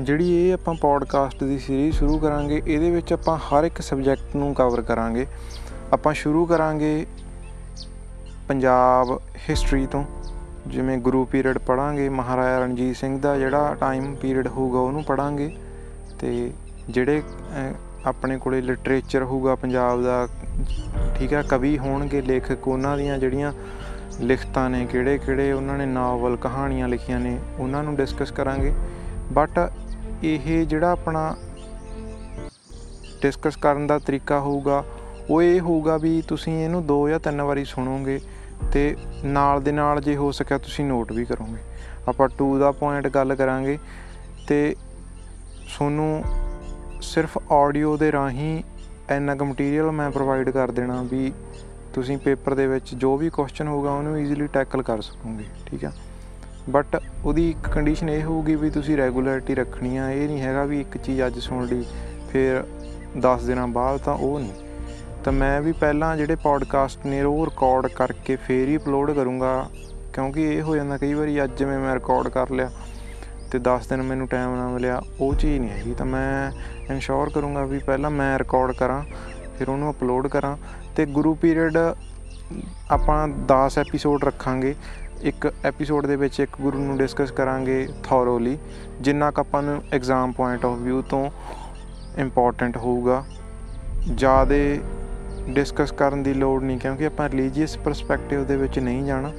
ਜਿਹੜੀ ਇਹ ਆਪਾਂ ਪੋਡਕਾਸਟ ਦੀ ਸੀਰੀਜ਼ ਸ਼ੁਰੂ ਕਰਾਂਗੇ ਇਹਦੇ ਵਿੱਚ ਆਪਾਂ ਹਰ ਇੱਕ ਸਬਜੈਕਟ ਨੂੰ ਕਵਰ ਕਰਾਂਗੇ। ਆਪਾਂ ਸ਼ੁਰੂ ਕਰਾਂਗੇ ਪੰਜਾਬ ਹਿਸਟਰੀ ਤੋਂ ਜਿਵੇਂ ਗੁਰੂ ਪੀਰੀਅਡ ਪੜਾਂਗੇ ਮਹਾਰਾਜਾ ਰਣਜੀਤ ਸਿੰਘ ਦਾ ਜਿਹੜਾ ਟਾਈਮ ਪੀਰੀਅਡ ਹੋਊਗਾ ਉਹਨੂੰ ਪੜਾਂਗੇ ਤੇ ਜਿਹੜੇ ਅਹ, ਆਪਣੇ ਕੋਲੇ ਲਿਟਰੇਚਰ ਹੋਊਗਾ ਪੰਜਾਬ ਦਾ ਠੀਕ ਹੈ ਕਵੀ ਹੋਣਗੇ ਲੇਖਕ ਉਹਨਾਂ ਦੀਆਂ ਜਿਹੜੀਆਂ ਲਿਖਤਾਂ ਨੇ ਕਿਹੜੇ ਕਿਹੜੇ ਉਹਨਾਂ ਨੇ ਨਾਵਲ ਕਹਾਣੀਆਂ ਲਿਖੀਆਂ ਨੇ ਉਹਨਾਂ ਨੂੰ ਡਿਸਕਸ ਕਰਾਂਗੇ। ਬਟ ਇਹ ਜਿਹੜਾ ਆਪਣਾ ਡਿਸਕਸ ਕਰਨ ਦਾ ਤਰੀਕਾ ਹੋਊਗਾ, ਉਹ ਇਹ ਹੋਊਗਾ ਵੀ ਤੁਸੀਂ ਇਹਨੂੰ ਦੋ ਜਾਂ ਤਿੰਨ ਵਾਰੀ ਸੁਣੋਗੇ ਤੇ ਨਾਲ ਦੇ ਨਾਲ ਜੇ ਹੋ ਸਕਿਆ ਤੁਸੀਂ ਨੋਟ ਵੀ ਕਰੋਗੇ। ਆਪਾਂ ਟੂ ਦਾ ਪੁਆਇੰਟ ਗੱਲ ਕਰਾਂਗੇ ਤੇ ਤੁਹਾਨੂੰ ਸਿਰਫ ਆਡੀਓ ਦੇ ਰਾਹੀਂ ਇੰਨਾ ਕੁ ਮਟੀਰੀਅਲ ਮੈਂ ਪ੍ਰੋਵਾਈਡ ਕਰ ਦੇਣਾ ਵੀ ਤੁਸੀਂ ਪੇਪਰ ਦੇ ਵਿੱਚ ਜੋ ਵੀ ਕੁਐਸਚਨ ਹੋਊਗਾ ਉਹਨੂੰ ਈਜ਼ੀਲੀ ਟੈਕਲ ਕਰ ਸਕੋਗੇ, ਠੀਕ ਆ? ਬਟ ਉਹਦੀ ਇੱਕ ਕੰਡੀਸ਼ਨ ਇਹ ਹੋਊਗੀ ਵੀ ਤੁਸੀਂ ਰੈਗੂਲਰਿਟੀ ਰੱਖਣੀ ਆ, ਇਹ ਨਹੀਂ ਹੈਗਾ ਵੀ ਇੱਕ ਚੀਜ਼ ਅੱਜ ਸੁਣ ਲਈ, ਫਿਰ 10 ਦਿਨਾਂ ਬਾਅਦ ਤਾਂ ਉਹ ਨਹੀਂ। ਤਾਂ ਮੈਂ ਵੀ ਪਹਿਲਾਂ ਜਿਹੜੇ ਪੋਡਕਾਸਟ ਨੇ, ਉਹ ਰਿਕਾਰਡ ਕਰਕੇ ਫੇਰ ਹੀ ਅਪਲੋਡ ਕਰੂੰਗਾ, ਕਿਉਂਕਿ ਇਹ ਹੋ ਜਾਂਦਾ ਕਈ ਵਾਰੀ ਅੱਜ ਜਿਵੇਂ ਮੈਂ ਰਿਕਾਰਡ ਕਰ ਲਿਆ ਤੇ 10 ਦਿਨ ਮੈਨੂੰ ਟਾਈਮ ਨਾ ਮਿਲਿਆ, ਉਹ ਚੀਜ਼ ਨਹੀਂ ਹੈਗੀ। ਤਾਂ ਮੈਂ ਇਨਸ਼ੋਰ ਕਰੂੰਗਾ ਵੀ ਪਹਿਲਾਂ ਮੈਂ ਰਿਕਾਰਡ ਕਰਾਂ, ਫਿਰ ਉਹਨੂੰ ਅਪਲੋਡ ਕਰਾਂ। ਤੇ ਗੁਰੂ ਪੀਰੀਅਡ ਆਪਾਂ 10 ਐਪੀਸੋਡ ਰੱਖਾਂਗੇ। ਇੱਕ ਐਪੀਸੋਡ ਦੇ ਵਿੱਚ ਇੱਕ ਗੁਰੂ ਨੂੰ ਡਿਸਕਸ ਕਰਾਂਗੇ ਥੋਰੋਲੀ ਜਿੰਨਾ ਕੁ ਆਪਾਂ ਨੂੰ ਐਗਜ਼ਾਮ ਪੁਆਇੰਟ ਆਫ View ਤੋਂ ਇੰਪੋਰਟੈਂਟ ਹੋਊਗਾ। ਜਿਆਦੇ ਡਿਸਕਸ ਕਰਨ ਦੀ ਲੋੜ ਨਹੀਂ, ਕਿਉਂਕਿ ਆਪਾਂ ਰਿਲੀਜੀਅਸ ਪਰਸਪੈਕਟਿਵ ਦੇ ਵਿੱਚ ਨਹੀਂ ਜਾਣਾ।